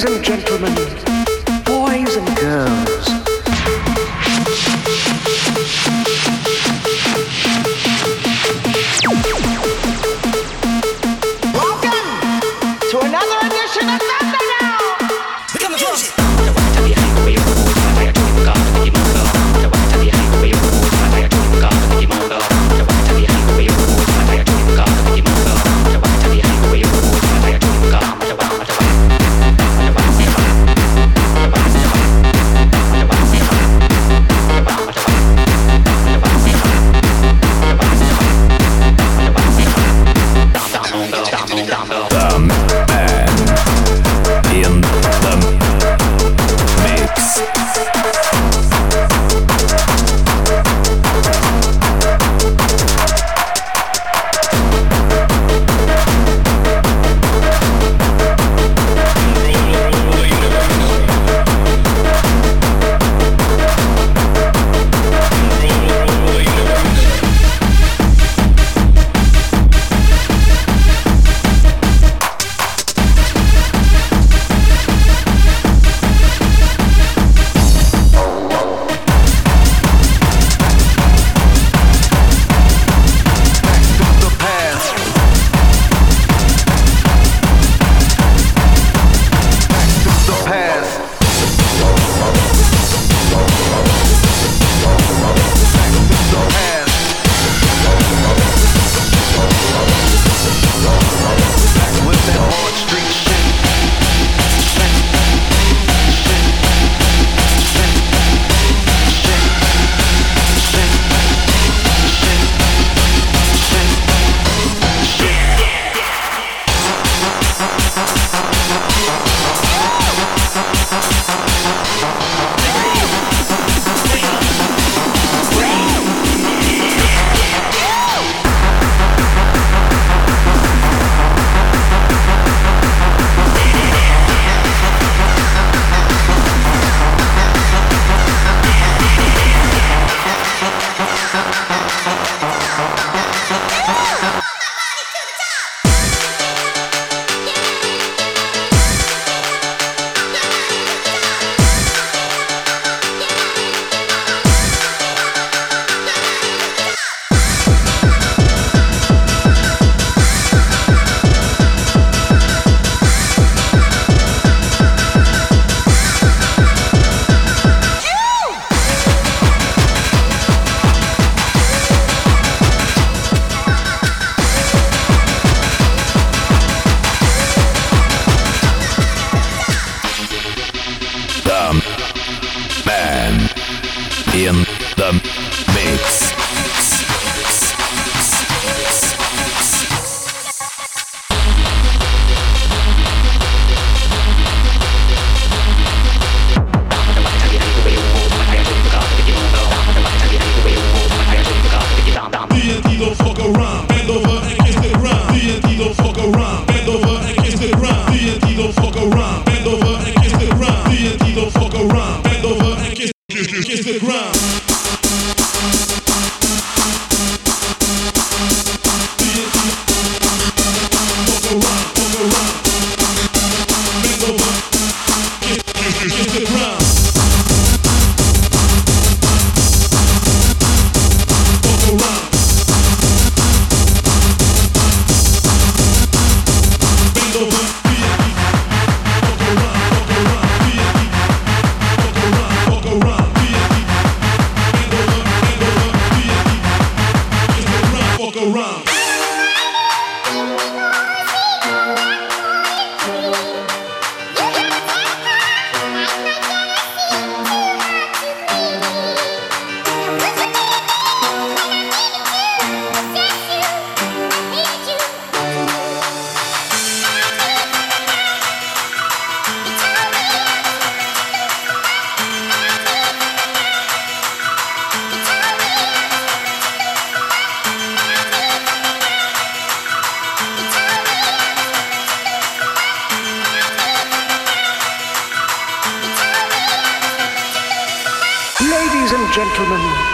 Ladies and gentlemen, boys and girls. Gentlemen,